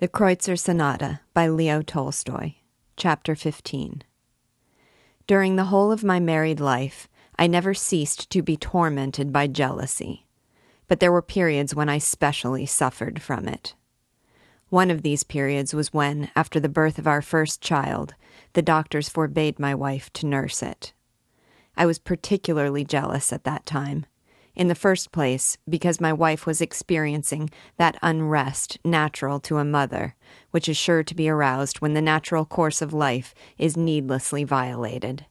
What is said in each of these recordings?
The Kreutzer Sonata by Leo Tolstoy, Chapter 15. During the whole of my married life, I never ceased to be tormented by jealousy, but there were periods when I specially suffered from it. One of these periods was when, after the birth of our first child, the doctors forbade my wife to nurse it. I was particularly jealous at that time in the first place, because my wife was experiencing that unrest natural to a mother, which is sure to be aroused when the natural course of life is needlessly violated.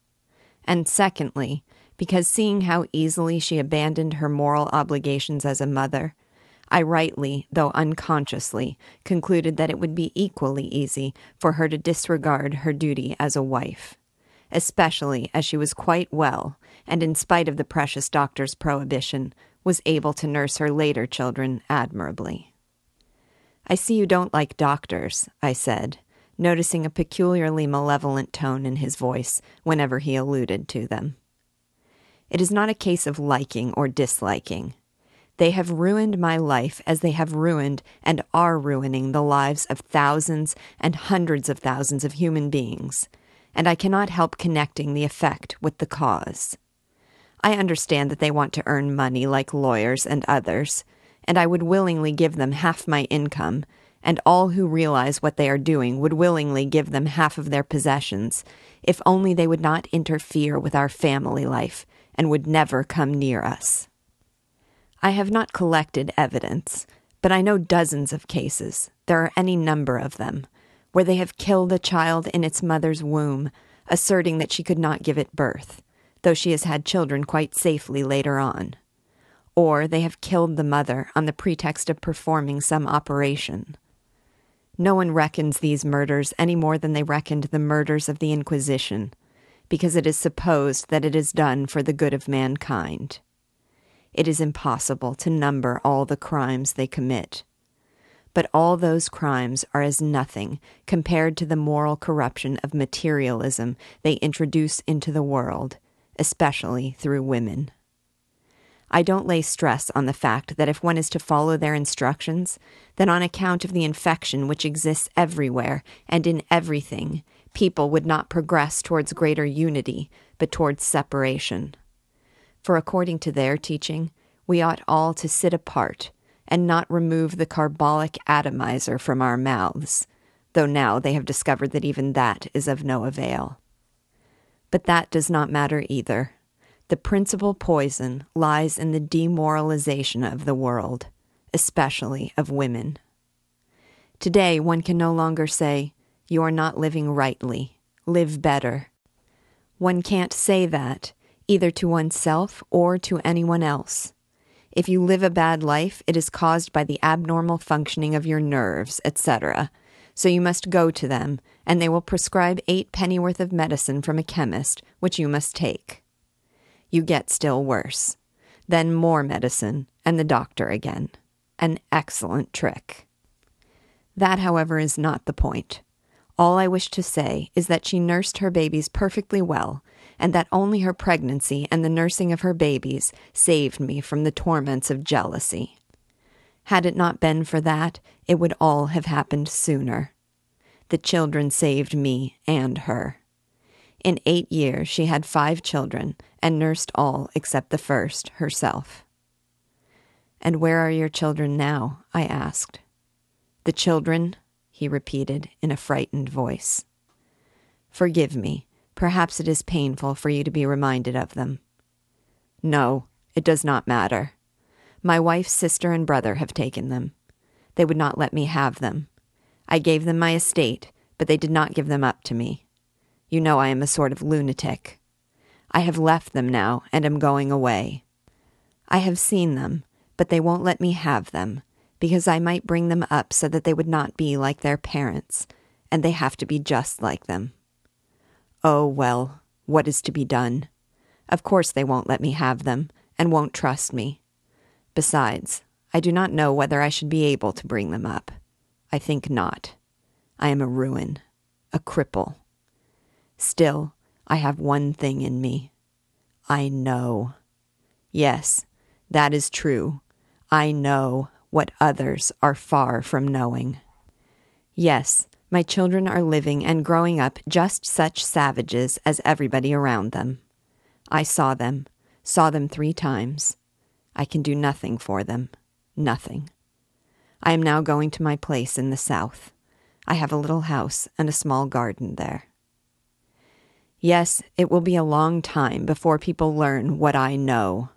And secondly, because seeing how easily she abandoned her moral obligations as a mother, I rightly, though unconsciously, concluded that it would be equally easy for her to disregard her duty as a wife especially as she was quite well, and in spite of the precious doctor's prohibition, was able to nurse her later children admirably. I see you don't like doctors, I said, noticing a peculiarly malevolent tone in his voice whenever he alluded to them. It is not a case of liking or disliking. They have ruined my life as they have ruined and are ruining the lives of thousands and hundreds of thousands of human beings, and I cannot help connecting the effect with the cause. I understand that they want to earn money like lawyers and others, and I would willingly give them half my income, and all who realize what they are doing would willingly give them half of their possessions, if only they would not interfere with our family life and would never come near us. I have not collected evidence, but I know dozens of cases, there are any number of them, where they have killed a child in its mother's womb, asserting that she could not give it birth, though she has had children quite safely later on. Or they have killed the mother on the pretext of performing some operation. No one reckons these murders any more than they reckoned the murders of the Inquisition, because it is supposed that it is done for the good of mankind. It is impossible to number all the crimes they commit but all those crimes are as nothing compared to the moral corruption of materialism they introduce into the world, especially through women. I don't lay stress on the fact that if one is to follow their instructions, then on account of the infection which exists everywhere and in everything, people would not progress towards greater unity, but towards separation. For according to their teaching, we ought all to sit apart and not remove the carbolic atomizer from our mouths, though now they have discovered that even that is of no avail. But that does not matter either. The principal poison lies in the demoralization of the world, especially of women. Today, one can no longer say, You are not living rightly, live better. One can't say that, either to oneself or to anyone else. If you live a bad life, it is caused by the abnormal functioning of your nerves, etc. So you must go to them, and they will prescribe eight pennyworth of medicine from a chemist, which you must take. You get still worse. Then more medicine, and the doctor again. An excellent trick. That, however, is not the point. All I wish to say is that she nursed her babies perfectly well, and that only her pregnancy and the nursing of her babies saved me from the torments of jealousy. Had it not been for that, it would all have happened sooner. The children saved me and her. In eight years, she had five children and nursed all except the first herself. And where are your children now? I asked. The children, he repeated in a frightened voice. Forgive me. Perhaps it is painful for you to be reminded of them. No, it does not matter. My wife's sister and brother have taken them. They would not let me have them. I gave them my estate, but they did not give them up to me. You know I am a sort of lunatic. I have left them now and am going away. I have seen them, but they won't let me have them because I might bring them up so that they would not be like their parents, and they have to be just like them. Oh, well, what is to be done? Of course they won't let me have them, and won't trust me. Besides, I do not know whether I should be able to bring them up. I think not. I am a ruin, a cripple. Still, I have one thing in me. I know. Yes, that is true. I know what others are far from knowing. Yes, my children are living and growing up just such savages as everybody around them. I saw them, saw them three times. I can do nothing for them. Nothing. I am now going to my place in the south. I have a little house and a small garden there. Yes, it will be a long time before people learn what I know.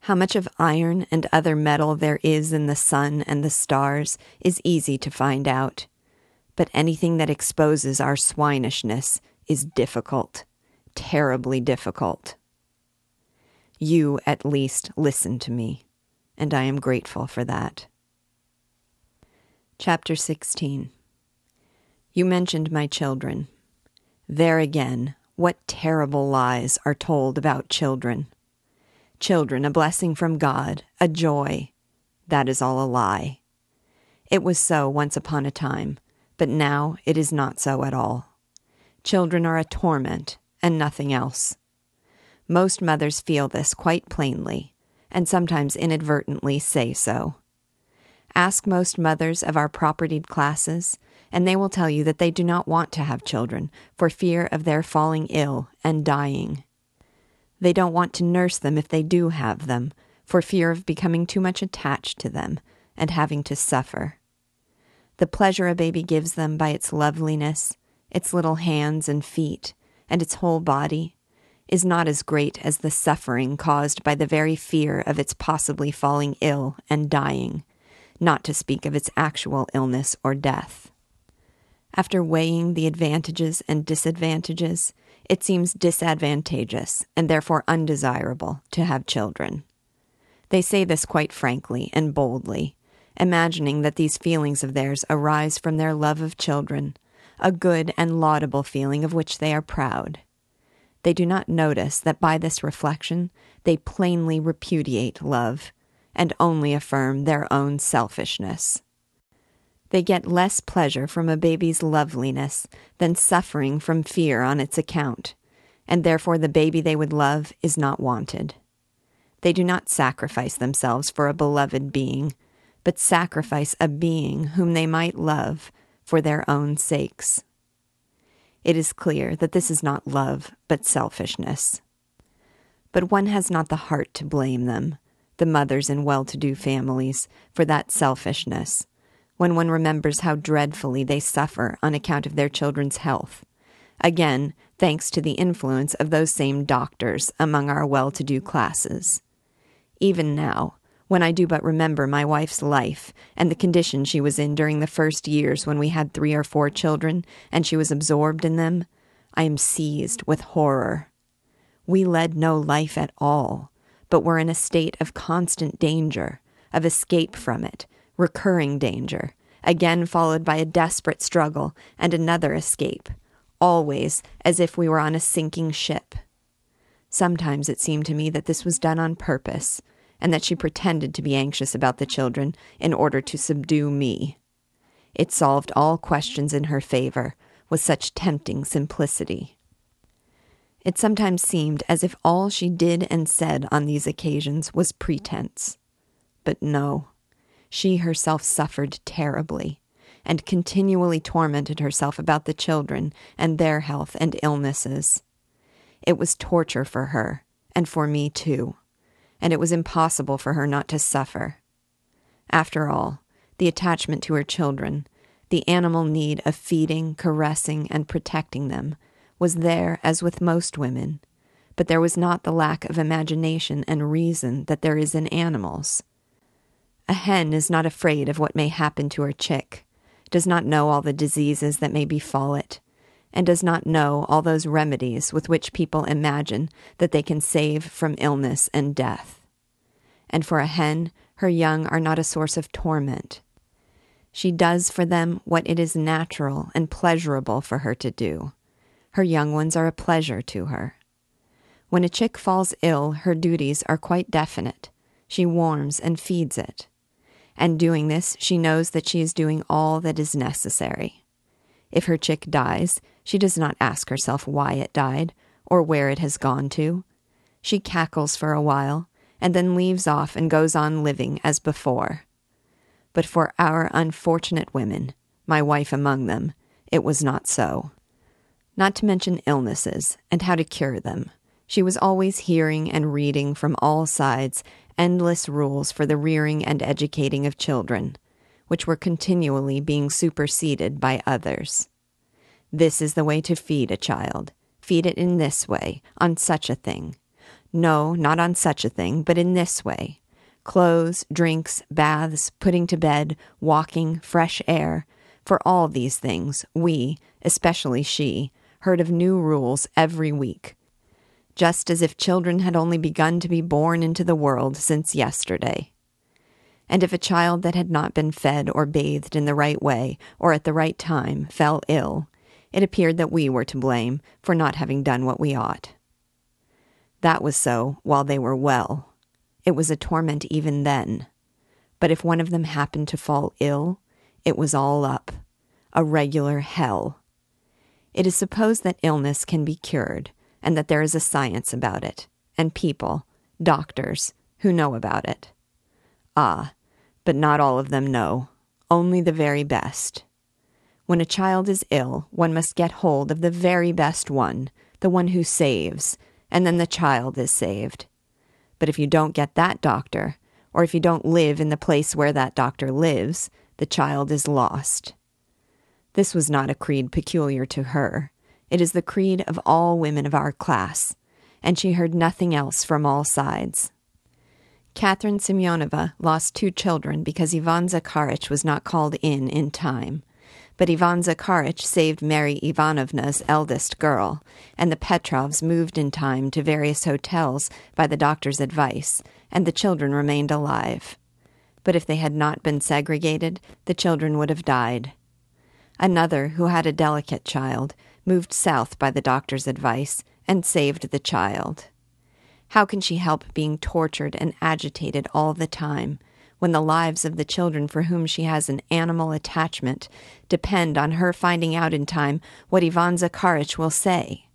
How much of iron and other metal there is in the sun and the stars is easy to find out. But anything that exposes our swinishness is difficult, terribly difficult. You, at least, listen to me, and I am grateful for that. Chapter 16 You mentioned my children. There again, what terrible lies are told about children. Children, a blessing from God, a joy. That is all a lie. It was so once upon a time, but now it is not so at all. Children are a torment and nothing else. Most mothers feel this quite plainly, and sometimes inadvertently say so. Ask most mothers of our propertied classes, and they will tell you that they do not want to have children for fear of their falling ill and dying. They don't want to nurse them if they do have them, for fear of becoming too much attached to them and having to suffer. The pleasure a baby gives them by its loveliness, its little hands and feet, and its whole body is not as great as the suffering caused by the very fear of its possibly falling ill and dying, not to speak of its actual illness or death. After weighing the advantages and disadvantages, it seems disadvantageous and therefore undesirable to have children. They say this quite frankly and boldly, imagining that these feelings of theirs arise from their love of children, a good and laudable feeling of which they are proud. They do not notice that by this reflection they plainly repudiate love and only affirm their own selfishness. They get less pleasure from a baby's loveliness than suffering from fear on its account, and therefore the baby they would love is not wanted. They do not sacrifice themselves for a beloved being, but sacrifice a being whom they might love for their own sakes it is clear that this is not love, but selfishness. But one has not the heart to blame them, the mothers in well to do families, for that selfishness, when one remembers how dreadfully they suffer on account of their children's health. Again, thanks to the influence of those same doctors among our well to do classes. Even now, when I do but remember my wife's life and the condition she was in during the first years when we had three or four children and she was absorbed in them, I am seized with horror. We led no life at all, but were in a state of constant danger, of escape from it, recurring danger, again followed by a desperate struggle and another escape, always as if we were on a sinking ship. Sometimes it seemed to me that this was done on purpose and that she pretended to be anxious about the children in order to subdue me. It solved all questions in her favor with such tempting simplicity. It sometimes seemed as if all she did and said on these occasions was pretense. But no, she herself suffered terribly, and continually tormented herself about the children and their health and illnesses. It was torture for her, and for me too and it was impossible for her not to suffer. After all, the attachment to her children, the animal need of feeding, caressing, and protecting them, was there as with most women, but there was not the lack of imagination and reason that there is in animals. A hen is not afraid of what may happen to her chick, does not know all the diseases that may befall it, and does not know all those remedies with which people imagine that they can save from illness and death. And for a hen, her young are not a source of torment. She does for them what it is natural and pleasurable for her to do. Her young ones are a pleasure to her. When a chick falls ill, her duties are quite definite. She warms and feeds it. And doing this, she knows that she is doing all that is necessary. If her chick dies, she does not ask herself why it died or where it has gone to. She cackles for a while and then leaves off and goes on living as before. But for our unfortunate women, my wife among them, it was not so. Not to mention illnesses and how to cure them. She was always hearing and reading from all sides endless rules for the rearing and educating of children, which were continually being superseded by others. This is the way to feed a child. Feed it in this way, on such a thing. No, not on such a thing, but in this way. Clothes, drinks, baths, putting to bed, walking, fresh air. For all these things, we, especially she, heard of new rules every week, just as if children had only begun to be born into the world since yesterday. And if a child that had not been fed or bathed in the right way or at the right time fell ill, it appeared that we were to blame for not having done what we ought. That was so while they were well. It was a torment even then. But if one of them happened to fall ill, it was all up. A regular hell. It is supposed that illness can be cured, and that there is a science about it, and people, doctors, who know about it. Ah, but not all of them know, only the very best. When a child is ill, one must get hold of the very best one, the one who saves, and then the child is saved. But if you don't get that doctor, or if you don't live in the place where that doctor lives, the child is lost. This was not a creed peculiar to her. It is the creed of all women of our class, and she heard nothing else from all sides. Catherine Semyonova lost two children because Ivan Zakharich was not called in in time. But Ivan Zakharich saved Mary Ivanovna's eldest girl, and the Petrovs moved in time to various hotels by the doctor's advice, and the children remained alive. But if they had not been segregated, the children would have died. Another, who had a delicate child, moved south by the doctor's advice and saved the child. How can she help being tortured and agitated all the time when the lives of the children for whom she has an animal attachment depend on her finding out in time what Ivan Zakharich will say?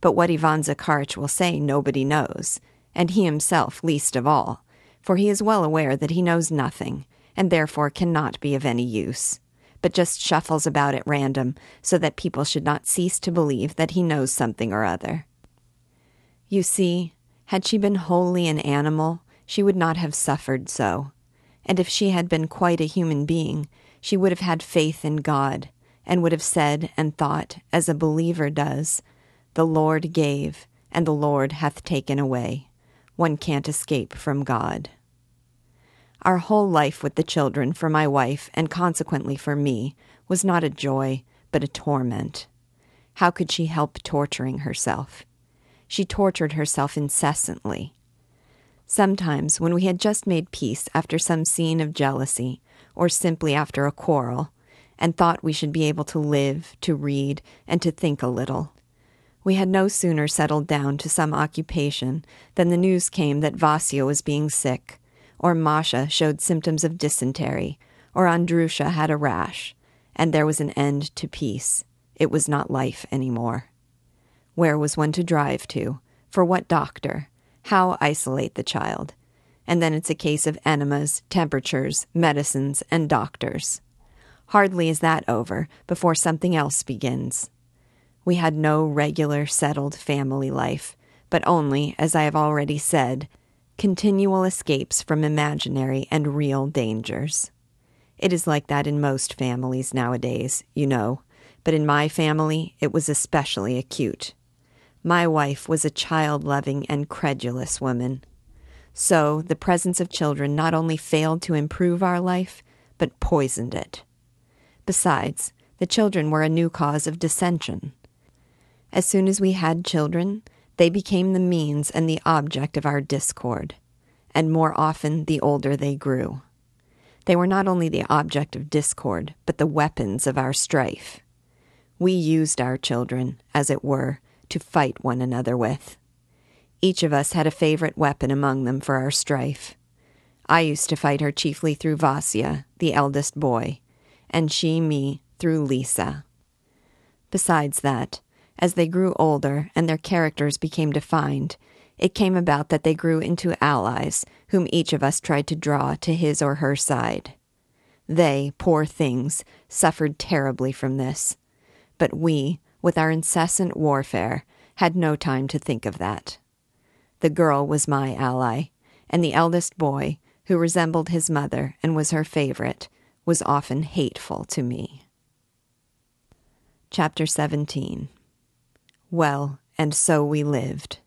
But what Ivan Zakharich will say nobody knows, and he himself least of all, for he is well aware that he knows nothing, and therefore cannot be of any use but just shuffles about at random so that people should not cease to believe that he knows something or other. You see, had she been wholly an animal, she would not have suffered so. And if she had been quite a human being, she would have had faith in God, and would have said and thought, as a believer does, The Lord gave, and the Lord hath taken away. One can't escape from God. Our whole life with the children for my wife, and consequently for me, was not a joy, but a torment. How could she help torturing herself? She tortured herself incessantly. Sometimes, when we had just made peace after some scene of jealousy, or simply after a quarrel, and thought we should be able to live, to read, and to think a little, we had no sooner settled down to some occupation than the news came that Vasya was being sick, or Masha showed symptoms of dysentery, or Andrusha had a rash, and there was an end to peace. It was not life any more. Where was one to drive to? For what doctor? How isolate the child? And then it's a case of enemas, temperatures, medicines, and doctors. Hardly is that over before something else begins. We had no regular, settled family life, but only, as I have already said, continual escapes from imaginary and real dangers. It is like that in most families nowadays, you know, but in my family it was especially acute. My wife was a child loving and credulous woman. So the presence of children not only failed to improve our life, but poisoned it. Besides, the children were a new cause of dissension. As soon as we had children, they became the means and the object of our discord, and more often the older they grew. They were not only the object of discord, but the weapons of our strife. We used our children, as it were, to fight one another with. Each of us had a favorite weapon among them for our strife. I used to fight her chiefly through Vasya, the eldest boy, and she me through Lisa. Besides that, as they grew older and their characters became defined, it came about that they grew into allies, whom each of us tried to draw to his or her side. They, poor things, suffered terribly from this. But we, with our incessant warfare, had no time to think of that. The girl was my ally, and the eldest boy, who resembled his mother and was her favorite, was often hateful to me. Chapter 17 Well, and so we lived.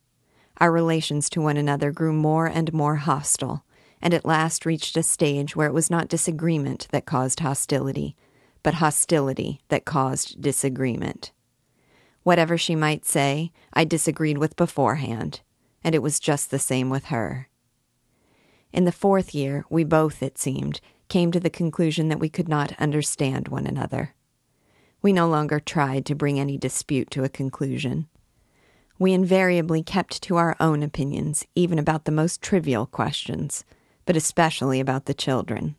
Our relations to one another grew more and more hostile, and at last reached a stage where it was not disagreement that caused hostility, but hostility that caused disagreement. Whatever she might say, I disagreed with beforehand, and it was just the same with her. In the fourth year, we both, it seemed, came to the conclusion that we could not understand one another. We no longer tried to bring any dispute to a conclusion. We invariably kept to our own opinions, even about the most trivial questions, but especially about the children.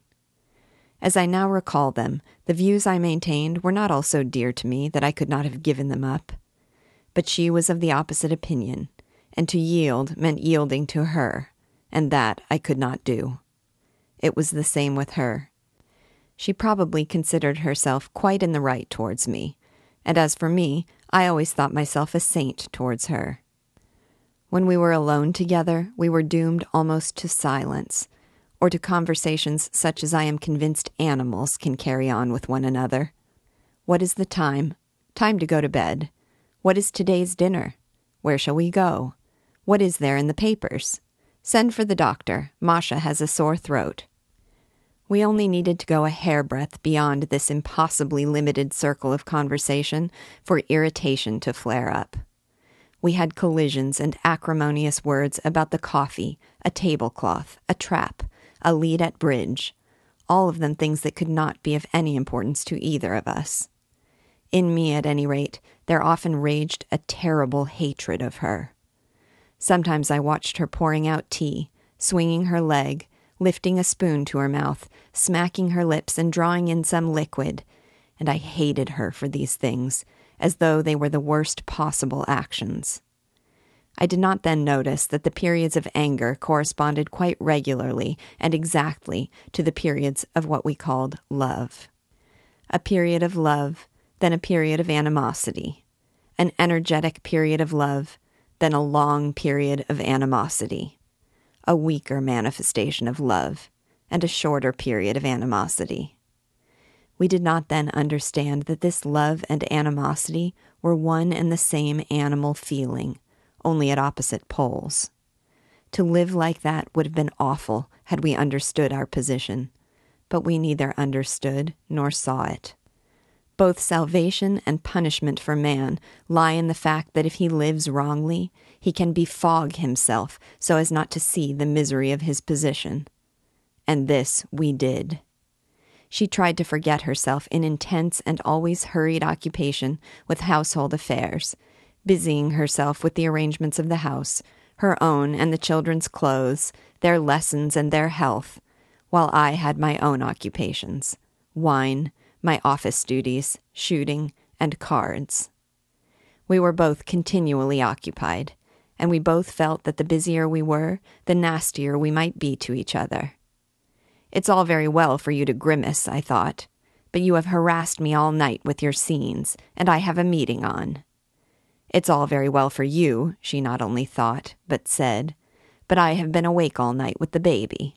As I now recall them, the views I maintained were not all so dear to me that I could not have given them up. But she was of the opposite opinion, and to yield meant yielding to her, and that I could not do. It was the same with her. She probably considered herself quite in the right towards me, and as for me, I always thought myself a saint towards her. When we were alone together, we were doomed almost to silence, or to conversations such as I am convinced animals can carry on with one another. What is the time? Time to go to bed. What is today's dinner? Where shall we go? What is there in the papers? Send for the doctor. Masha has a sore throat. We only needed to go a hairbreadth beyond this impossibly limited circle of conversation for irritation to flare up. We had collisions and acrimonious words about the coffee, a tablecloth, a trap, a lead at bridge, all of them things that could not be of any importance to either of us. In me, at any rate, there often raged a terrible hatred of her. Sometimes I watched her pouring out tea, swinging her leg, lifting a spoon to her mouth, smacking her lips, and drawing in some liquid, and I hated her for these things, as though they were the worst possible actions. I did not then notice that the periods of anger corresponded quite regularly and exactly to the periods of what we called love. A period of love, then a period of animosity, an energetic period of love, then a long period of animosity, a weaker manifestation of love, and a shorter period of animosity. We did not then understand that this love and animosity were one and the same animal feeling only at opposite poles. To live like that would have been awful had we understood our position, but we neither understood nor saw it. Both salvation and punishment for man lie in the fact that if he lives wrongly, he can befog himself so as not to see the misery of his position. And this we did. She tried to forget herself in intense and always hurried occupation with household affairs, busying herself with the arrangements of the house, her own and the children's clothes, their lessons and their health, while I had my own occupations wine, my office duties, shooting, and cards. We were both continually occupied, and we both felt that the busier we were, the nastier we might be to each other. It's all very well for you to grimace, I thought, but you have harassed me all night with your scenes, and I have a meeting on. It's all very well for you, she not only thought, but said, but I have been awake all night with the baby.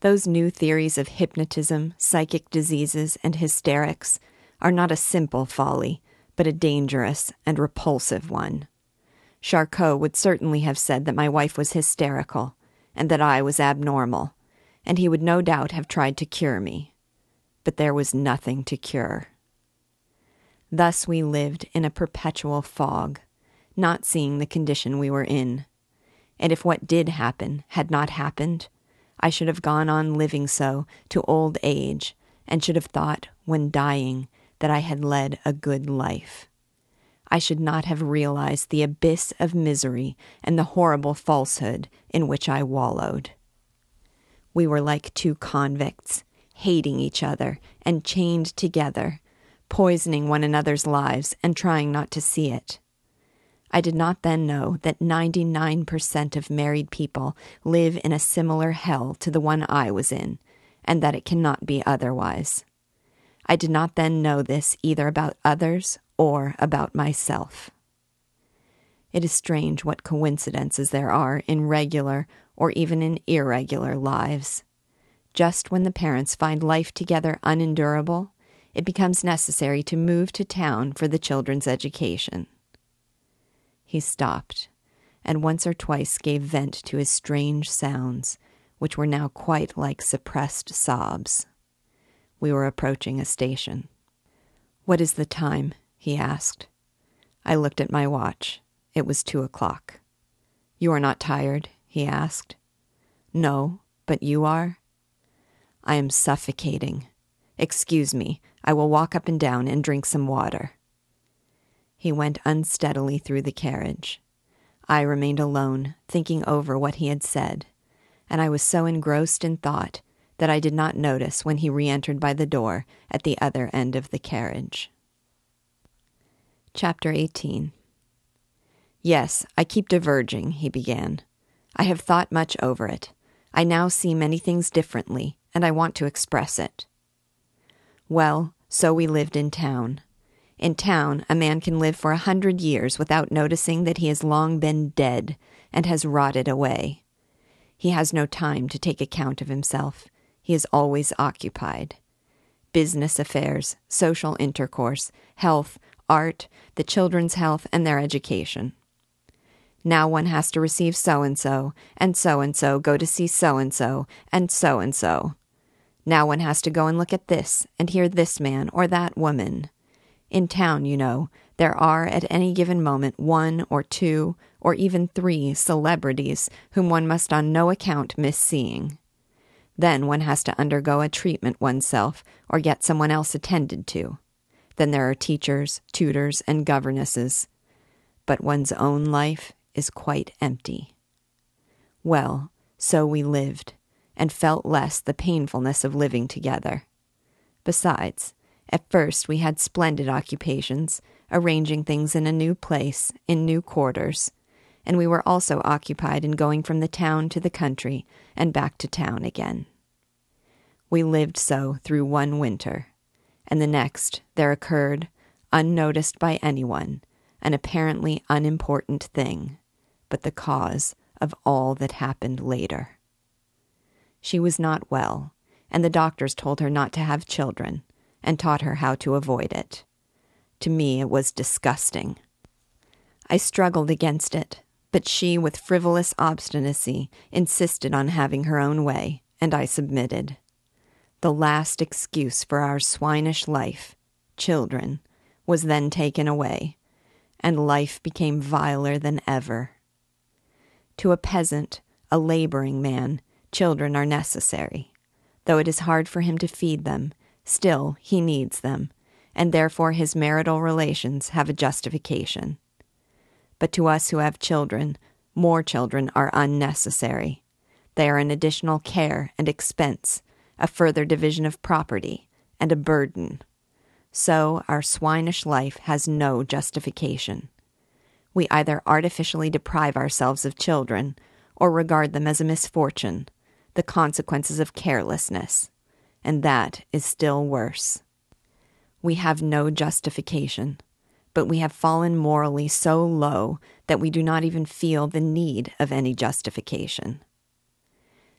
Those new theories of hypnotism, psychic diseases, and hysterics are not a simple folly, but a dangerous and repulsive one. Charcot would certainly have said that my wife was hysterical, and that I was abnormal, and he would no doubt have tried to cure me. But there was nothing to cure. Thus we lived in a perpetual fog, not seeing the condition we were in. And if what did happen had not happened, I should have gone on living so to old age, and should have thought, when dying, that I had led a good life. I should not have realized the abyss of misery and the horrible falsehood in which I wallowed. We were like two convicts, hating each other and chained together poisoning one another's lives and trying not to see it. I did not then know that 99% of married people live in a similar hell to the one I was in, and that it cannot be otherwise. I did not then know this either about others or about myself. It is strange what coincidences there are in regular or even in irregular lives. Just when the parents find life together unendurable, it becomes necessary to move to town for the children's education. He stopped, and once or twice gave vent to his strange sounds, which were now quite like suppressed sobs. We were approaching a station. What is the time? he asked. I looked at my watch. It was two o'clock. You are not tired? he asked. No, but you are? I am suffocating. Excuse me, I will walk up and down and drink some water. He went unsteadily through the carriage. I remained alone, thinking over what he had said, and I was so engrossed in thought that I did not notice when he re entered by the door at the other end of the carriage. Chapter 18 Yes, I keep diverging, he began. I have thought much over it. I now see many things differently, and I want to express it. Well, so we lived in town. In town, a man can live for a hundred years without noticing that he has long been dead and has rotted away. He has no time to take account of himself. He is always occupied. Business affairs, social intercourse, health, art, the children's health, and their education. Now one has to receive so and so, and so and so go to see so and so, and so and so. Now one has to go and look at this, and hear this man or that woman. In town, you know, there are at any given moment one or two or even three celebrities whom one must on no account miss seeing. Then one has to undergo a treatment oneself or get someone else attended to. Then there are teachers, tutors, and governesses. But one's own life is quite empty. Well, so we lived, and felt less the painfulness of living together. Besides, at first, we had splendid occupations, arranging things in a new place, in new quarters, and we were also occupied in going from the town to the country and back to town again. We lived so through one winter, and the next there occurred, unnoticed by anyone, an apparently unimportant thing, but the cause of all that happened later. She was not well, and the doctors told her not to have children and taught her how to avoid it. To me, it was disgusting. I struggled against it, but she, with frivolous obstinacy, insisted on having her own way, and I submitted. The last excuse for our swinish life, children, was then taken away, and life became viler than ever. To a peasant, a laboring man, children are necessary. Though it is hard for him to feed them, Still, he needs them, and therefore his marital relations have a justification. But to us who have children, more children are unnecessary. They are an additional care and expense, a further division of property, and a burden. So our swinish life has no justification. We either artificially deprive ourselves of children, or regard them as a misfortune, the consequences of carelessness and that is still worse. We have no justification, but we have fallen morally so low that we do not even feel the need of any justification.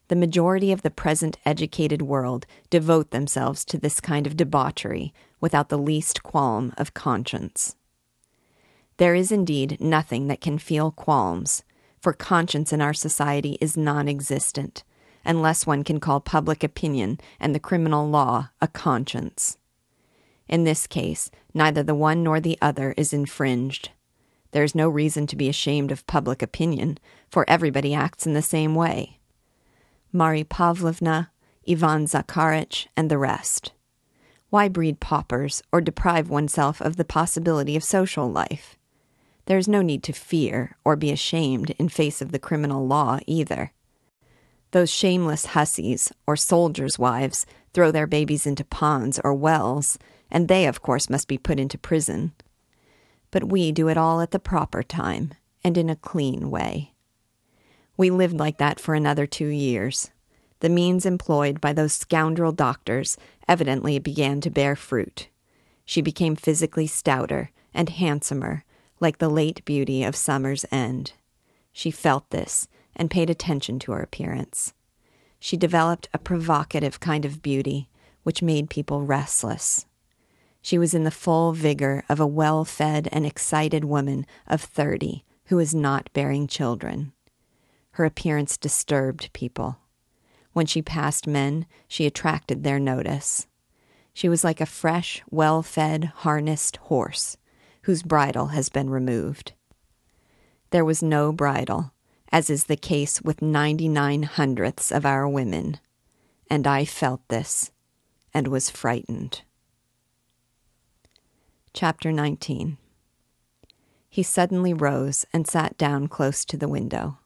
The majority of the present educated world devote themselves to this kind of debauchery without the least qualm of conscience. There is indeed nothing that can feel qualms, for conscience in our society is non existent, unless one can call public opinion and the criminal law a conscience. In this case, neither the one nor the other is infringed. There is no reason to be ashamed of public opinion, for everybody acts in the same way. Mary Pavlovna, Ivan Zakharich, and the rest. Why breed paupers or deprive oneself of the possibility of social life? There is no need to fear or be ashamed in face of the criminal law either. Those shameless hussies, or soldiers' wives, throw their babies into ponds or wells, and they, of course, must be put into prison. But we do it all at the proper time, and in a clean way. We lived like that for another two years. the means employed by those scoundrel doctors evidently began to bear fruit. She became physically stouter and handsomer, like the late beauty of summer's end. She felt this and paid attention to her appearance. She developed a provocative kind of beauty which made people restless. She was in the full vigor of a well fed and excited woman of thirty who is not bearing children. Her appearance disturbed people. When she passed men, she attracted their notice. She was like a fresh, well fed, harnessed horse whose bridle has been removed. There was no bridle, as is the case with ninety nine hundredths of our women, and I felt this and was frightened. Chapter 19 He suddenly rose and sat down close to the window.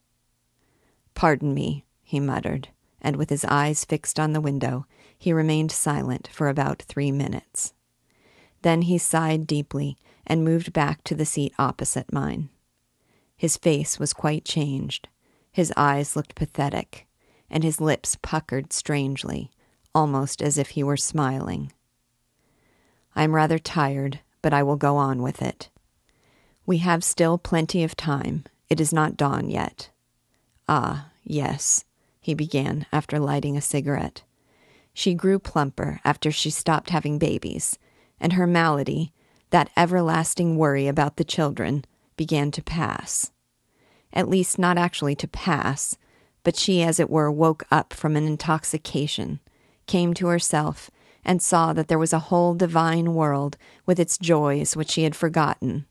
Pardon me, he muttered and with his eyes fixed on the window, he remained silent for about three minutes. Then he sighed deeply and moved back to the seat opposite mine. His face was quite changed. His eyes looked pathetic, and his lips puckered strangely, almost as if he were smiling. I am rather tired, but I will go on with it. We have still plenty of time. It is not dawn yet. Ah, yes, he began after lighting a cigarette. She grew plumper after she stopped having babies, and her malady, that everlasting worry about the children, began to pass. At least, not actually to pass, but she, as it were, woke up from an intoxication, came to herself, and saw that there was a whole divine world with its joys which she had forgotten,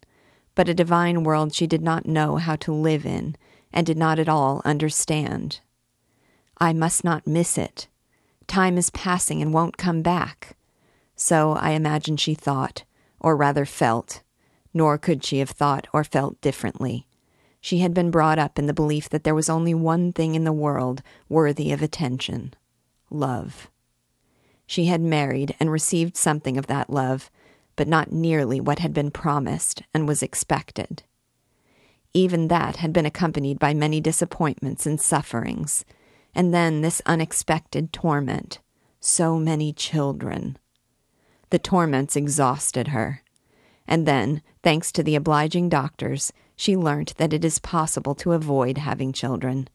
but a divine world she did not know how to live in and did not at all understand. I must not miss it. Time is passing and won't come back. So I imagine she thought, or rather felt, nor could she have thought or felt differently. She had been brought up in the belief that there was only one thing in the world worthy of attention love. She had married and received something of that love, but not nearly what had been promised and was expected. Even that had been accompanied by many disappointments and sufferings and then this unexpected torment. So many children. The torments exhausted her. And then, thanks to the obliging doctors, she learnt that it is possible to avoid having children.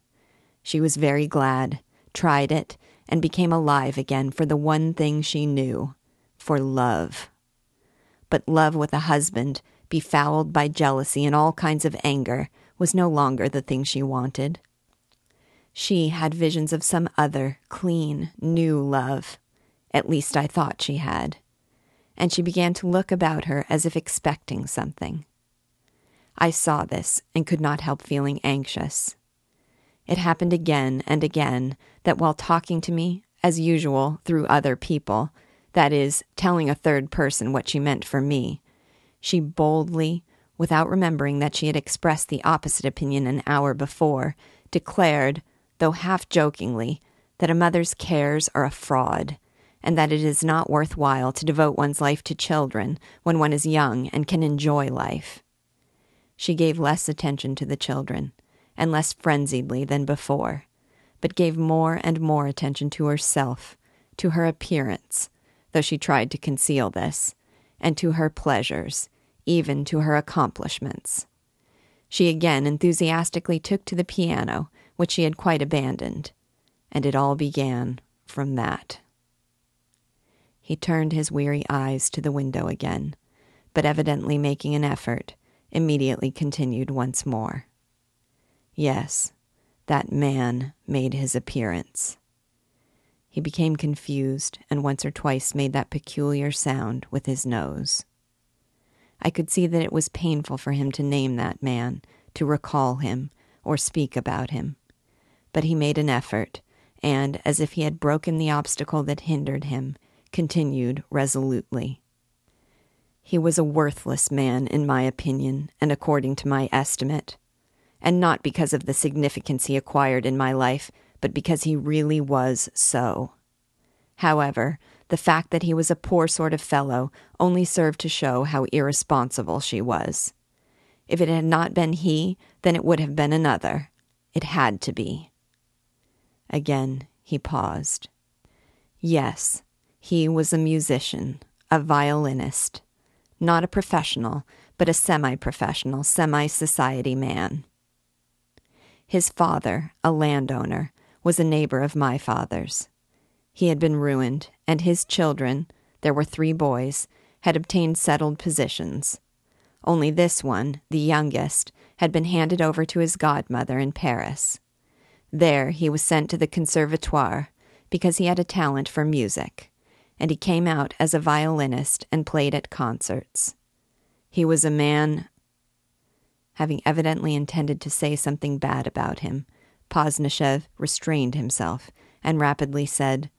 She was very glad, tried it, and became alive again for the one thing she knew for love. But love with a husband, befouled by jealousy and all kinds of anger, was no longer the thing she wanted. She had visions of some other, clean, new love. At least I thought she had. And she began to look about her as if expecting something. I saw this and could not help feeling anxious. It happened again and again that while talking to me, as usual, through other people, that is, telling a third person what she meant for me, she boldly, without remembering that she had expressed the opposite opinion an hour before, declared though half jokingly, that a mother's cares are a fraud, and that it is not worth while to devote one's life to children when one is young and can enjoy life. She gave less attention to the children, and less frenziedly than before, but gave more and more attention to herself, to her appearance, though she tried to conceal this, and to her pleasures, even to her accomplishments. She again enthusiastically took to the piano which she had quite abandoned, and it all began from that. He turned his weary eyes to the window again, but evidently making an effort, immediately continued once more. Yes, that man made his appearance. He became confused and once or twice made that peculiar sound with his nose. I could see that it was painful for him to name that man, to recall him, or speak about him but he made an effort, and, as if he had broken the obstacle that hindered him, continued resolutely. He was a worthless man, in my opinion, and according to my estimate. And not because of the significance he acquired in my life, but because he really was so. However, the fact that he was a poor sort of fellow only served to show how irresponsible she was. If it had not been he, then it would have been another. It had to be. Again he paused. Yes, he was a musician, a violinist. Not a professional, but a semi professional, semi society man. His father, a landowner, was a neighbor of my father's. He had been ruined, and his children, there were three boys, had obtained settled positions. Only this one, the youngest, had been handed over to his godmother in Paris. There he was sent to the Conservatoire because he had a talent for music, and he came out as a violinist and played at concerts. He was a man. Having evidently intended to say something bad about him, Pozdnyshev restrained himself and rapidly said,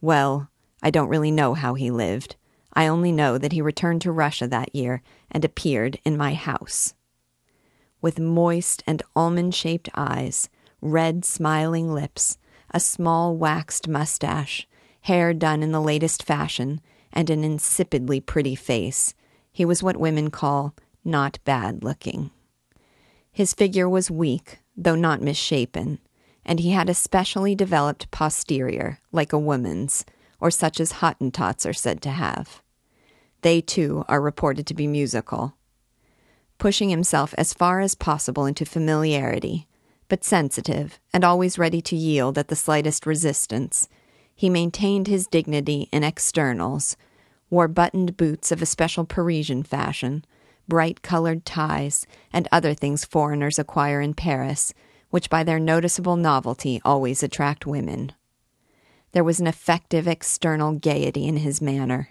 Well, I don't really know how he lived. I only know that he returned to Russia that year and appeared in my house. With moist and almond shaped eyes, red smiling lips, a small waxed mustache, hair done in the latest fashion, and an insipidly pretty face, he was what women call not bad looking. His figure was weak, though not misshapen, and he had a specially developed posterior, like a woman's, or such as Hottentots are said to have. They, too, are reported to be musical. Pushing himself as far as possible into familiarity, but sensitive and always ready to yield at the slightest resistance, he maintained his dignity in externals, wore buttoned boots of a special Parisian fashion, bright colored ties, and other things foreigners acquire in Paris, which by their noticeable novelty always attract women. There was an effective external gaiety in his manner.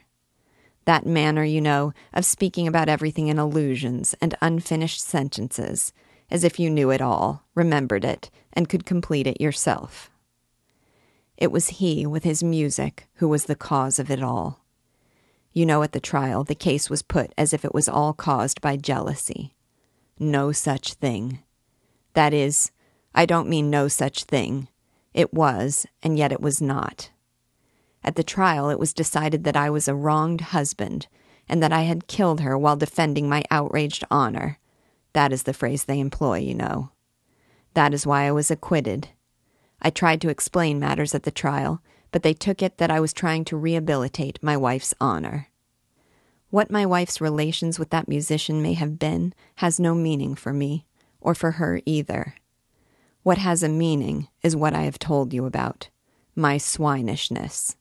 That manner, you know, of speaking about everything in allusions and unfinished sentences, as if you knew it all, remembered it, and could complete it yourself. It was he, with his music, who was the cause of it all. You know, at the trial, the case was put as if it was all caused by jealousy. No such thing. That is, I don't mean no such thing. It was, and yet it was not. At the trial, it was decided that I was a wronged husband, and that I had killed her while defending my outraged honor. That is the phrase they employ, you know. That is why I was acquitted. I tried to explain matters at the trial, but they took it that I was trying to rehabilitate my wife's honor. What my wife's relations with that musician may have been has no meaning for me, or for her either. What has a meaning is what I have told you about my swinishness.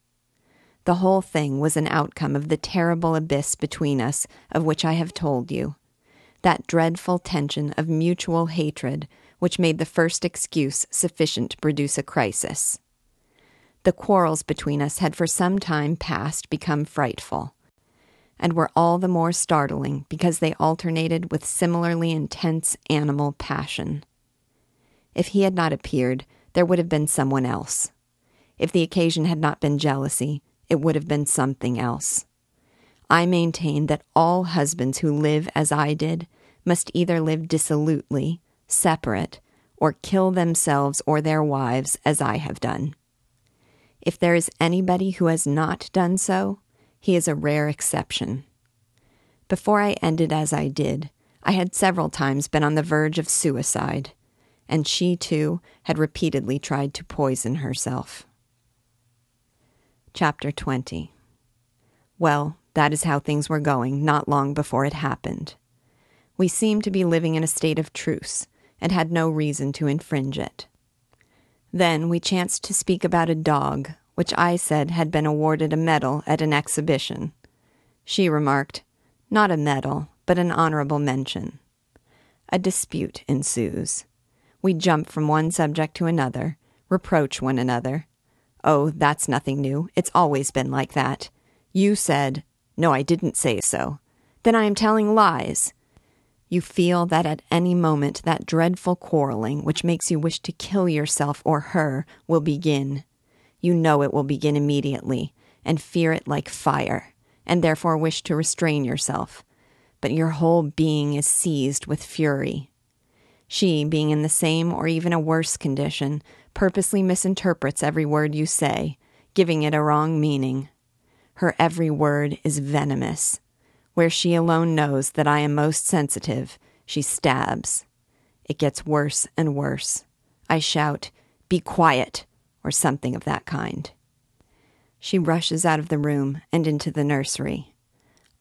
The whole thing was an outcome of the terrible abyss between us of which I have told you, that dreadful tension of mutual hatred which made the first excuse sufficient to produce a crisis. The quarrels between us had for some time past become frightful, and were all the more startling because they alternated with similarly intense animal passion. If he had not appeared, there would have been someone else. If the occasion had not been jealousy, it would have been something else. I maintain that all husbands who live as I did must either live dissolutely, separate, or kill themselves or their wives as I have done. If there is anybody who has not done so, he is a rare exception. Before I ended as I did, I had several times been on the verge of suicide, and she, too, had repeatedly tried to poison herself. Chapter 20 Well, that is how things were going not long before it happened. We seemed to be living in a state of truce, and had no reason to infringe it. Then we chanced to speak about a dog, which I said had been awarded a medal at an exhibition. She remarked, Not a medal, but an honorable mention. A dispute ensues. We jump from one subject to another, reproach one another. Oh, that's nothing new. It's always been like that. You said, No, I didn't say so. Then I am telling lies. You feel that at any moment that dreadful quarreling which makes you wish to kill yourself or her will begin. You know it will begin immediately, and fear it like fire, and therefore wish to restrain yourself. But your whole being is seized with fury. She, being in the same or even a worse condition, purposely misinterprets every word you say, giving it a wrong meaning. Her every word is venomous where she alone knows that I am most sensitive, she stabs. It gets worse and worse. I shout, Be quiet, or something of that kind. She rushes out of the room and into the nursery.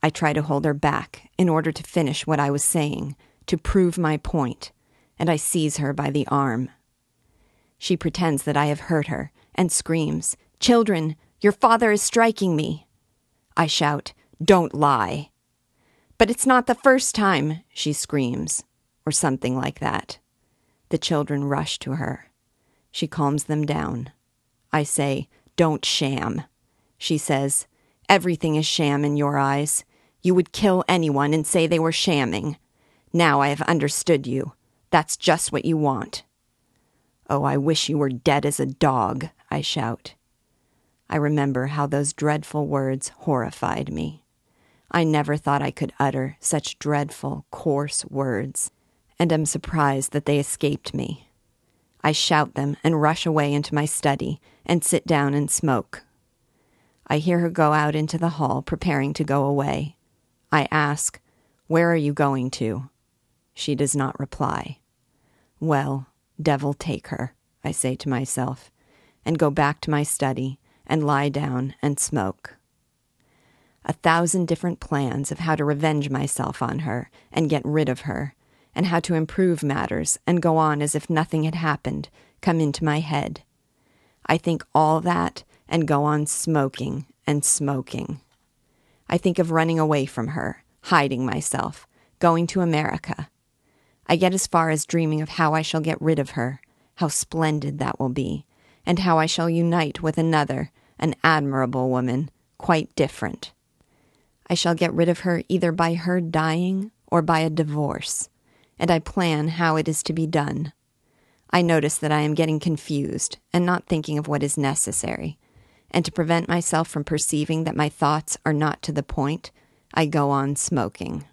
I try to hold her back in order to finish what I was saying, to prove my point, and I seize her by the arm. She pretends that I have hurt her and screams, Children, your father is striking me. I shout, Don't lie. But it's not the first time, she screams, or something like that. The children rush to her. She calms them down. I say, Don't sham. She says, Everything is sham in your eyes. You would kill anyone and say they were shamming. Now I have understood you. That's just what you want. Oh, I wish you were dead as a dog, I shout. I remember how those dreadful words horrified me. I never thought I could utter such dreadful, coarse words, and am surprised that they escaped me. I shout them and rush away into my study and sit down and smoke. I hear her go out into the hall, preparing to go away. I ask, Where are you going to? She does not reply. Well, devil take her, I say to myself, and go back to my study and lie down and smoke a thousand different plans of how to revenge myself on her and get rid of her, and how to improve matters and go on as if nothing had happened, come into my head. I think all that and go on smoking and smoking. I think of running away from her, hiding myself, going to America. I get as far as dreaming of how I shall get rid of her, how splendid that will be, and how I shall unite with another, an admirable woman, quite different. I shall get rid of her either by her dying or by a divorce, and I plan how it is to be done. I notice that I am getting confused and not thinking of what is necessary, and to prevent myself from perceiving that my thoughts are not to the point, I go on smoking.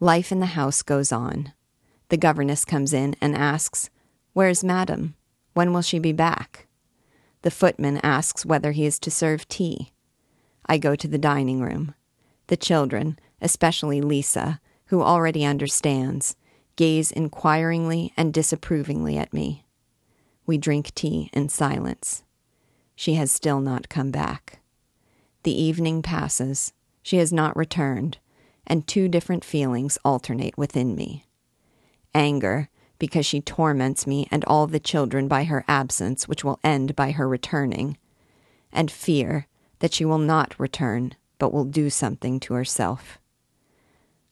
Life in the house goes on. The governess comes in and asks, Where's Madam? When will she be back? The footman asks whether he is to serve tea. I go to the dining room. The children, especially Lisa, who already understands, gaze inquiringly and disapprovingly at me. We drink tea in silence. She has still not come back. The evening passes. She has not returned, and two different feelings alternate within me anger, because she torments me and all the children by her absence, which will end by her returning, and fear that she will not return, but will do something to herself.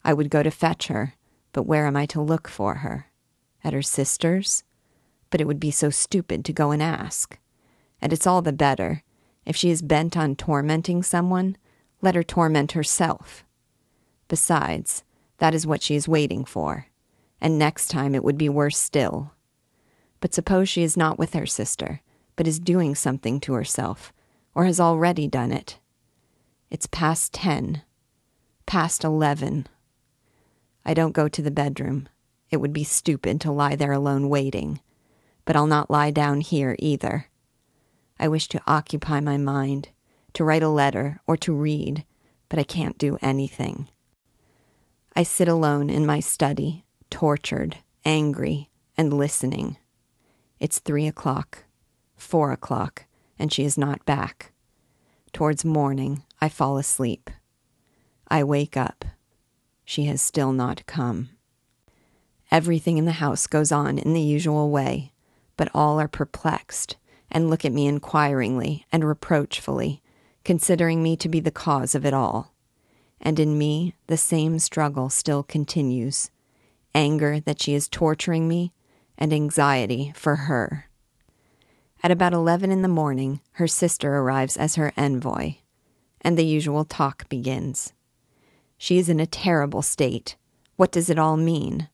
I would go to fetch her, but where am I to look for her? At her sister's? But it would be so stupid to go and ask. And it's all the better. If she is bent on tormenting someone, let her torment herself. Besides, that is what she is waiting for, and next time it would be worse still. But suppose she is not with her sister, but is doing something to herself, or has already done it. It's past ten, past eleven. I don't go to the bedroom. It would be stupid to lie there alone waiting, but I'll not lie down here either. I wish to occupy my mind, to write a letter or to read, but I can't do anything. I sit alone in my study, tortured, angry, and listening. It's three o'clock, four o'clock and she is not back. Towards morning, I fall asleep. I wake up. She has still not come. Everything in the house goes on in the usual way, but all are perplexed and look at me inquiringly and reproachfully, considering me to be the cause of it all. And in me, the same struggle still continues anger that she is torturing me, and anxiety for her. At about eleven in the morning, her sister arrives as her envoy, and the usual talk begins. She is in a terrible state. What does it all mean?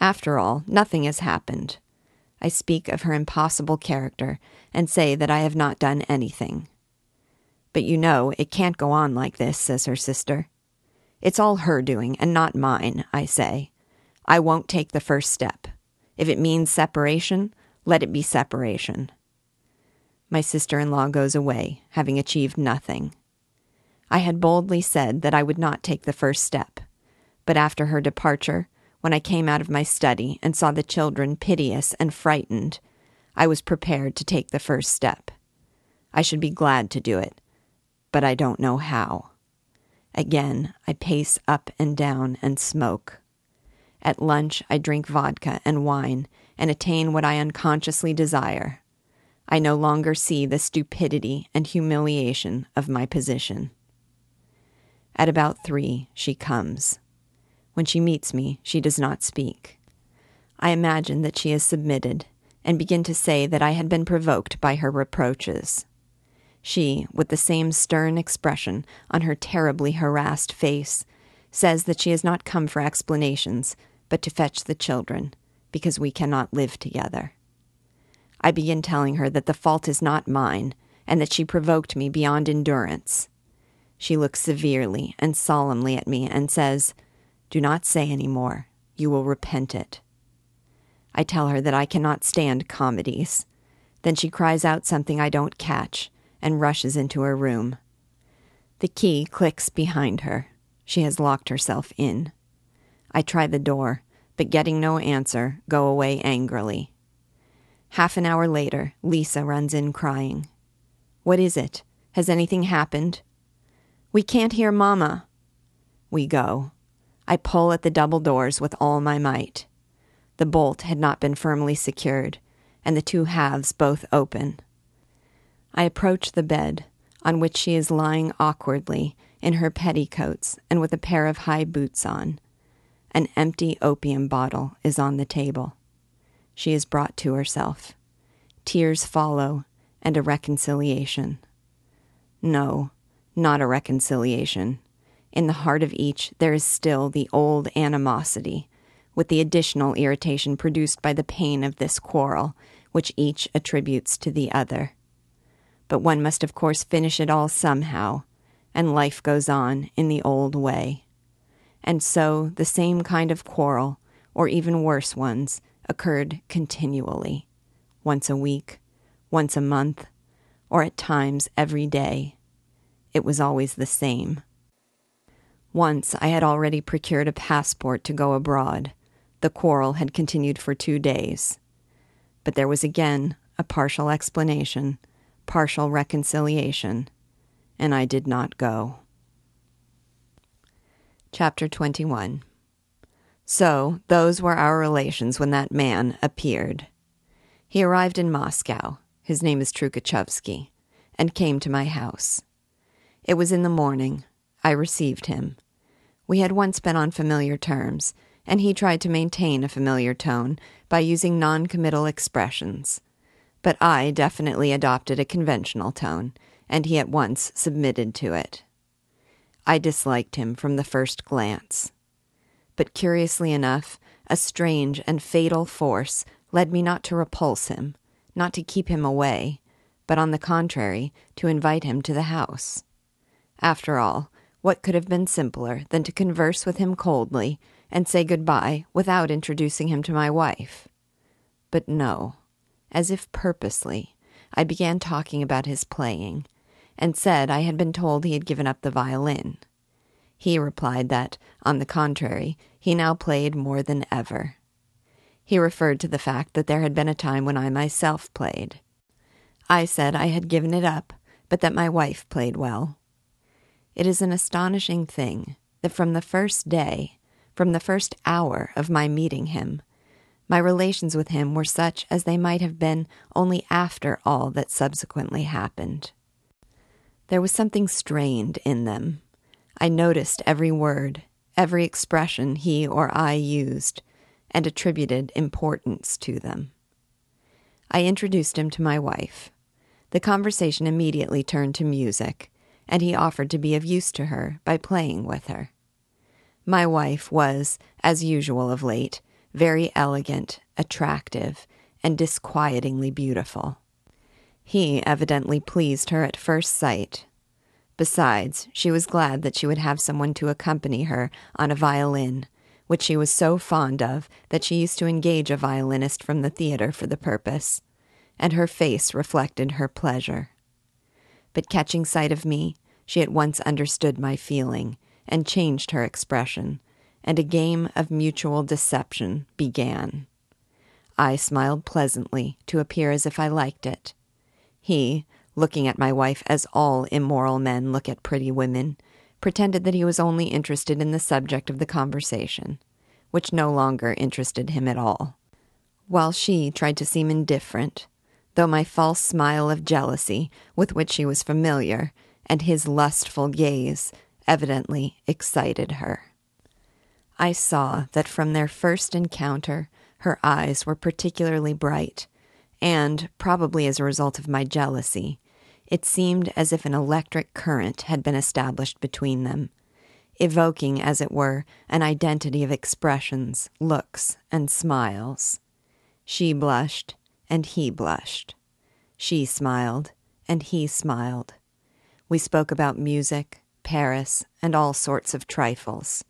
After all, nothing has happened. I speak of her impossible character and say that I have not done anything. But you know, it can't go on like this, says her sister. It's all her doing and not mine, I say. I won't take the first step. If it means separation, let it be separation my sister in law goes away, having achieved nothing. I had boldly said that I would not take the first step, but after her departure, when I came out of my study and saw the children piteous and frightened, I was prepared to take the first step. I should be glad to do it, but I don't know how. Again, I pace up and down and smoke. At lunch, I drink vodka and wine and attain what I unconsciously desire. I no longer see the stupidity and humiliation of my position. At about three, she comes. When she meets me, she does not speak. I imagine that she has submitted and begin to say that I had been provoked by her reproaches. She, with the same stern expression on her terribly harassed face, says that she has not come for explanations, but to fetch the children, because we cannot live together. I begin telling her that the fault is not mine, and that she provoked me beyond endurance. She looks severely and solemnly at me and says, Do not say any more. You will repent it. I tell her that I cannot stand comedies. Then she cries out something I don't catch and rushes into her room. The key clicks behind her. She has locked herself in. I try the door, but getting no answer, go away angrily. Half an hour later, Lisa runs in crying. What is it? Has anything happened? We can't hear Mamma. We go. I pull at the double doors with all my might. The bolt had not been firmly secured, and the two halves both open. I approach the bed, on which she is lying awkwardly in her petticoats and with a pair of high boots on. An empty opium bottle is on the table. She is brought to herself. Tears follow, and a reconciliation. No, not a reconciliation. In the heart of each, there is still the old animosity, with the additional irritation produced by the pain of this quarrel, which each attributes to the other. But one must, of course, finish it all somehow, and life goes on in the old way. And so the same kind of quarrel, or even worse ones, occurred continually once a week, once a month, or at times every day. It was always the same. Once I had already procured a passport to go abroad, the quarrel had continued for two days. But there was again a partial explanation, partial reconciliation, and I did not go. Chapter 21 So, those were our relations when that man appeared. He arrived in Moscow, his name is Trukachevsky, and came to my house. It was in the morning. I received him. We had once been on familiar terms, and he tried to maintain a familiar tone by using non-committal expressions. But I definitely adopted a conventional tone, and he at once submitted to it. I disliked him from the first glance. But curiously enough, a strange and fatal force led me not to repulse him, not to keep him away, but on the contrary, to invite him to the house. After all, what could have been simpler than to converse with him coldly and say goodbye without introducing him to my wife. But no, as if purposely, I began talking about his playing, and said I had been told he had given up the violin. He replied that, on the contrary, he now played more than ever. He referred to the fact that there had been a time when I myself played. I said I had given it up, but that my wife played well. It is an astonishing thing that from the first day from the first hour of my meeting him. My relations with him were such as they might have been only after all that subsequently happened. There was something strained in them. I noticed every word, every expression he or I used, and attributed importance to them. I introduced him to my wife. The conversation immediately turned to music, and he offered to be of use to her by playing with her. My wife was, as usual of late, very elegant, attractive, and disquietingly beautiful. He evidently pleased her at first sight. Besides, she was glad that she would have someone to accompany her on a violin, which she was so fond of that she used to engage a violinist from the theater for the purpose, and her face reflected her pleasure. But catching sight of me, she at once understood my feeling and changed her expression, and a game of mutual deception began. I smiled pleasantly to appear as if I liked it. He, looking at my wife as all immoral men look at pretty women, pretended that he was only interested in the subject of the conversation, which no longer interested him at all, while she tried to seem indifferent, though my false smile of jealousy, with which she was familiar, and his lustful gaze evidently excited her. I saw that from their first encounter her eyes were particularly bright, and, probably as a result of my jealousy, it seemed as if an electric current had been established between them, evoking, as it were, an identity of expressions, looks, and smiles. She blushed, and he blushed. She smiled, and he smiled. We spoke about music, Paris, and all sorts of trifles.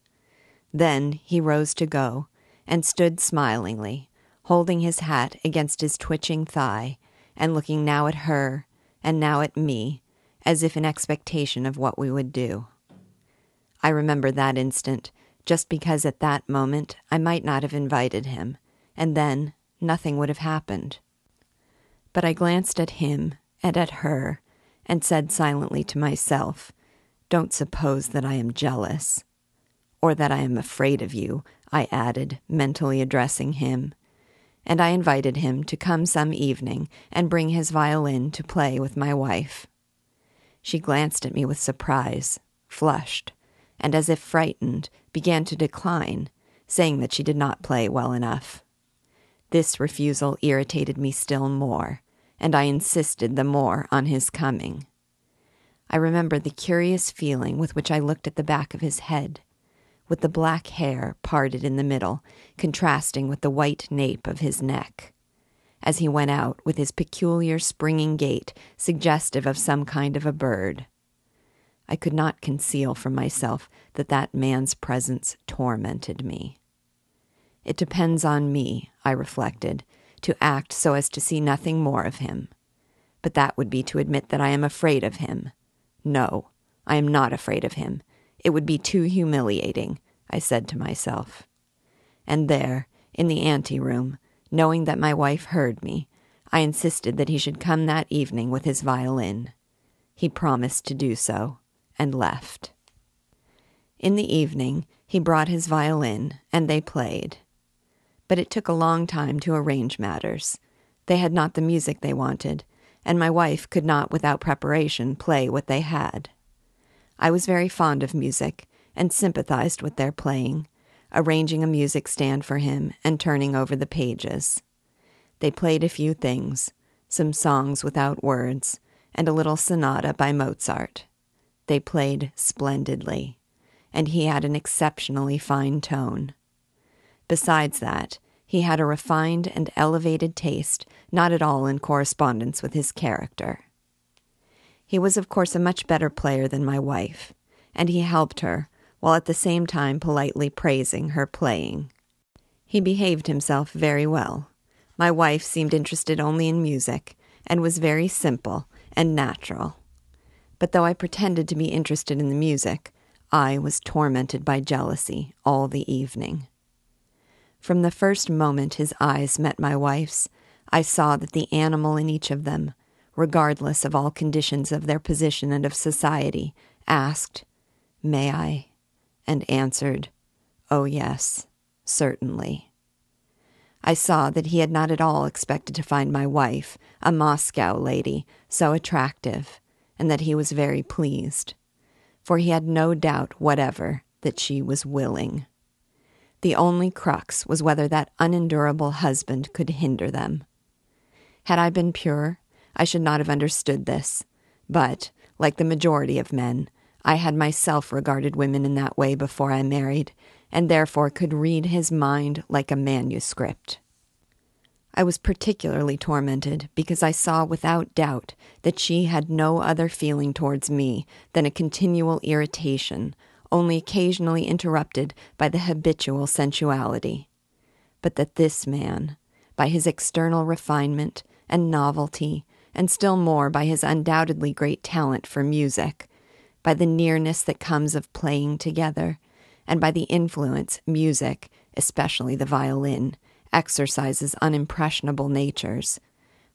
Then he rose to go, and stood smilingly, holding his hat against his twitching thigh, and looking now at her and now at me, as if in expectation of what we would do. I remember that instant, just because at that moment I might not have invited him, and then nothing would have happened. But I glanced at him and at her, and said silently to myself, Don't suppose that I am jealous. Or that I am afraid of you, I added, mentally addressing him and I invited him to come some evening and bring his violin to play with my wife. She glanced at me with surprise, flushed, and as if frightened, began to decline, saying that she did not play well enough. This refusal irritated me still more, and I insisted the more on his coming. I remember the curious feeling with which I looked at the back of his head with the black hair parted in the middle, contrasting with the white nape of his neck. As he went out with his peculiar springing gait, suggestive of some kind of a bird. I could not conceal from myself that that man's presence tormented me. It depends on me, I reflected, to act so as to see nothing more of him. But that would be to admit that I am afraid of him. No, I am not afraid of him it would be too humiliating, I said to myself. And there, in the anteroom, knowing that my wife heard me, I insisted that he should come that evening with his violin. He promised to do so, and left. In the evening, he brought his violin, and they played. But it took a long time to arrange matters. They had not the music they wanted, and my wife could not, without preparation, play what they had. I was very fond of music and sympathized with their playing, arranging a music stand for him and turning over the pages. They played a few things, some songs without words, and a little sonata by Mozart. They played splendidly, and he had an exceptionally fine tone. Besides that, he had a refined and elevated taste not at all in correspondence with his character. He was, of course, a much better player than my wife, and he helped her, while at the same time politely praising her playing. He behaved himself very well. My wife seemed interested only in music, and was very simple and natural. But though I pretended to be interested in the music, I was tormented by jealousy all the evening. From the first moment his eyes met my wife's, I saw that the animal in each of them regardless of all conditions of their position and of society, asked, May I? and answered, Oh, yes, certainly. I saw that he had not at all expected to find my wife, a Moscow lady, so attractive, and that he was very pleased, for he had no doubt whatever that she was willing. The only crux was whether that unendurable husband could hinder them. Had I been pure, I should not have understood this. But, like the majority of men, I had myself regarded women in that way before I married, and therefore could read his mind like a manuscript. I was particularly tormented because I saw without doubt that she had no other feeling towards me than a continual irritation, only occasionally interrupted by the habitual sensuality. But that this man, by his external refinement and novelty, and still more by his undoubtedly great talent for music, by the nearness that comes of playing together, and by the influence music, especially the violin, exercises on impressionable natures,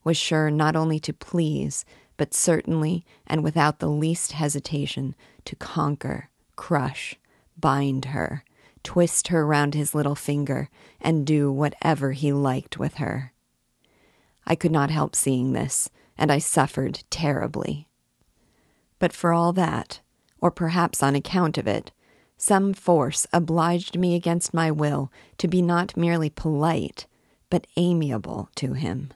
was sure not only to please, but certainly and without the least hesitation to conquer, crush, bind her, twist her round his little finger, and do whatever he liked with her. I could not help seeing this, and I suffered terribly. But for all that, or perhaps on account of it, some force obliged me against my will to be not merely polite, but amiable to him.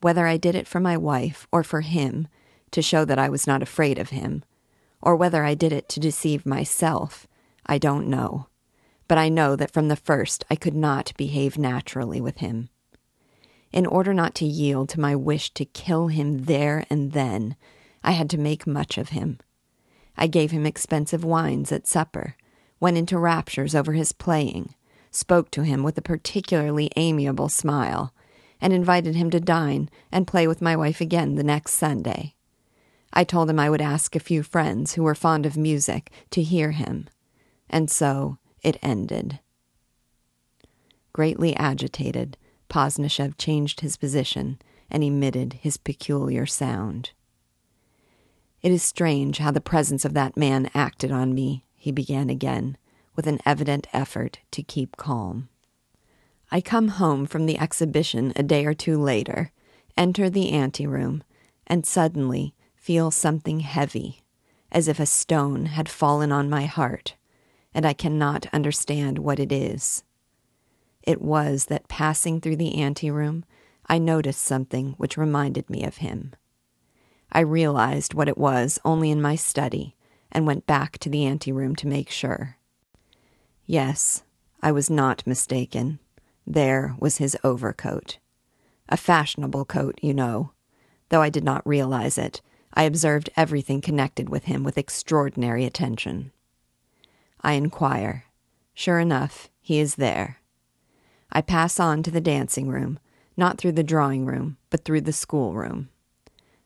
Whether I did it for my wife or for him, to show that I was not afraid of him, or whether I did it to deceive myself, I don't know. But I know that from the first I could not behave naturally with him. In order not to yield to my wish to kill him there and then, I had to make much of him. I gave him expensive wines at supper, went into raptures over his playing, spoke to him with a particularly amiable smile, and invited him to dine and play with my wife again the next Sunday. I told him I would ask a few friends who were fond of music to hear him, and so it ended. Greatly agitated, Pozdnyshev changed his position and emitted his peculiar sound. It is strange how the presence of that man acted on me, he began again, with an evident effort to keep calm. I come home from the exhibition a day or two later, enter the anteroom, and suddenly feel something heavy, as if a stone had fallen on my heart, and I cannot understand what it is. It was that passing through the anteroom, I noticed something which reminded me of him. I realized what it was only in my study and went back to the anteroom to make sure. Yes, I was not mistaken. There was his overcoat. A fashionable coat, you know. Though I did not realize it, I observed everything connected with him with extraordinary attention. I inquire. Sure enough, he is there. I pass on to the dancing room, not through the drawing room, but through the schoolroom.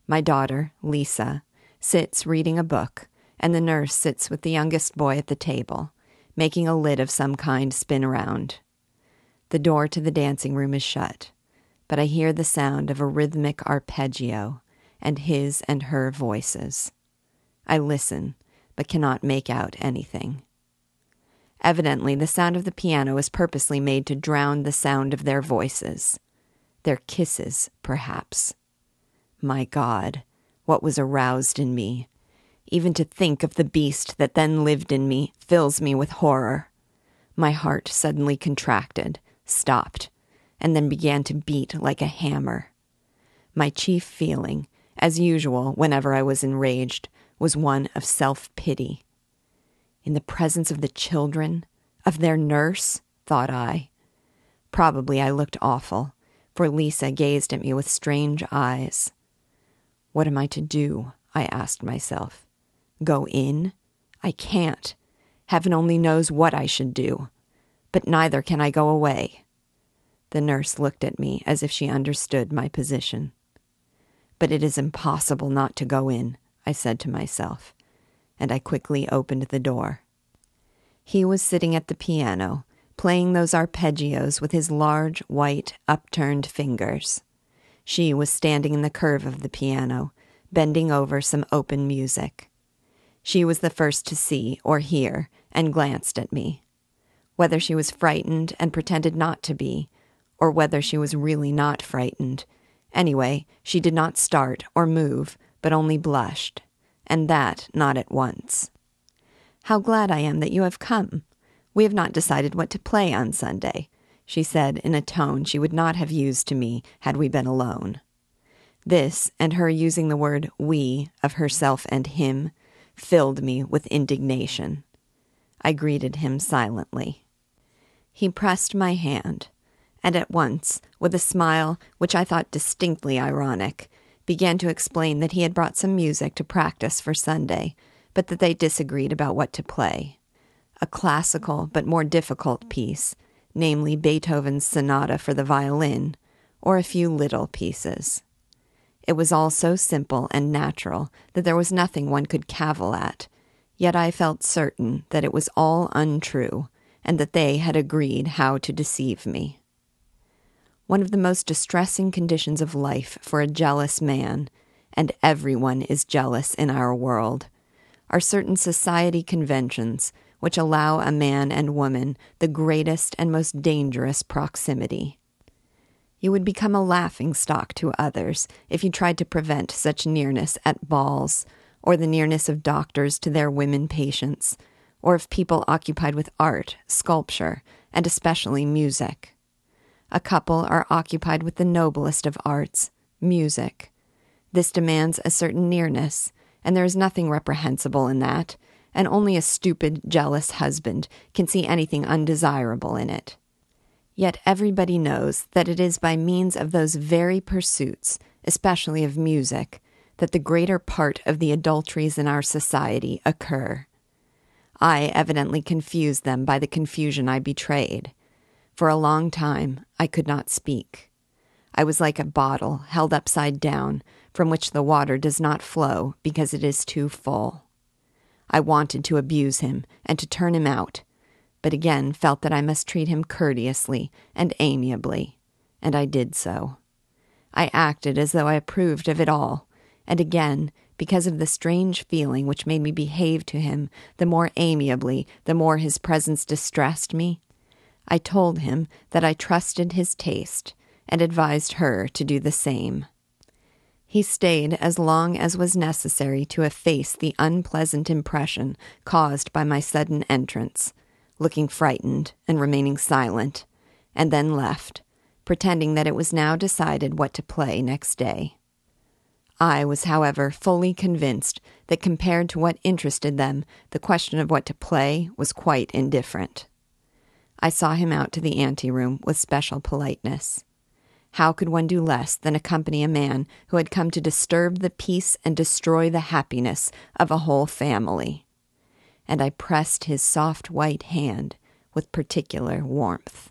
My daughter, Lisa, sits reading a book, and the nurse sits with the youngest boy at the table, making a lid of some kind spin around. The door to the dancing room is shut, but I hear the sound of a rhythmic arpeggio and his and her voices. I listen, but cannot make out anything. Evidently, the sound of the piano was purposely made to drown the sound of their voices. Their kisses, perhaps. My God, what was aroused in me. Even to think of the beast that then lived in me fills me with horror. My heart suddenly contracted, stopped, and then began to beat like a hammer. My chief feeling, as usual whenever I was enraged, was one of self pity. In the presence of the children, of their nurse, thought I. Probably I looked awful, for Lisa gazed at me with strange eyes. What am I to do? I asked myself. Go in? I can't. Heaven only knows what I should do. But neither can I go away. The nurse looked at me as if she understood my position. But it is impossible not to go in, I said to myself, and I quickly opened the door. He was sitting at the piano, playing those arpeggios with his large, white, upturned fingers. She was standing in the curve of the piano, bending over some open music. She was the first to see or hear and glanced at me. Whether she was frightened and pretended not to be, or whether she was really not frightened, anyway, she did not start or move, but only blushed, and that not at once. How glad I am that you have come. We have not decided what to play on Sunday she said in a tone she would not have used to me had we been alone. This, and her using the word we of herself and him, filled me with indignation. I greeted him silently. He pressed my hand, and at once, with a smile which I thought distinctly ironic, began to explain that he had brought some music to practice for Sunday, but that they disagreed about what to play. A classical but more difficult piece namely Beethoven's sonata for the violin, or a few little pieces. It was all so simple and natural that there was nothing one could cavil at, yet I felt certain that it was all untrue, and that they had agreed how to deceive me. One of the most distressing conditions of life for a jealous man, and everyone is jealous in our world, are certain society conventions which allow a man and woman the greatest and most dangerous proximity. You would become a laughing stock to others if you tried to prevent such nearness at balls, or the nearness of doctors to their women patients, or of people occupied with art, sculpture, and especially music. A couple are occupied with the noblest of arts, music. This demands a certain nearness, and there is nothing reprehensible in that, and only a stupid, jealous husband can see anything undesirable in it. Yet everybody knows that it is by means of those very pursuits, especially of music, that the greater part of the adulteries in our society occur. I evidently confused them by the confusion I betrayed. For a long time, I could not speak. I was like a bottle held upside down from which the water does not flow because it is too full. I wanted to abuse him and to turn him out, but again felt that I must treat him courteously and amiably, and I did so. I acted as though I approved of it all, and again, because of the strange feeling which made me behave to him the more amiably the more his presence distressed me, I told him that I trusted his taste and advised her to do the same. He stayed as long as was necessary to efface the unpleasant impression caused by my sudden entrance, looking frightened and remaining silent, and then left, pretending that it was now decided what to play next day. I was, however, fully convinced that compared to what interested them, the question of what to play was quite indifferent. I saw him out to the anteroom with special politeness. How could one do less than accompany a man who had come to disturb the peace and destroy the happiness of a whole family? And I pressed his soft white hand with particular warmth.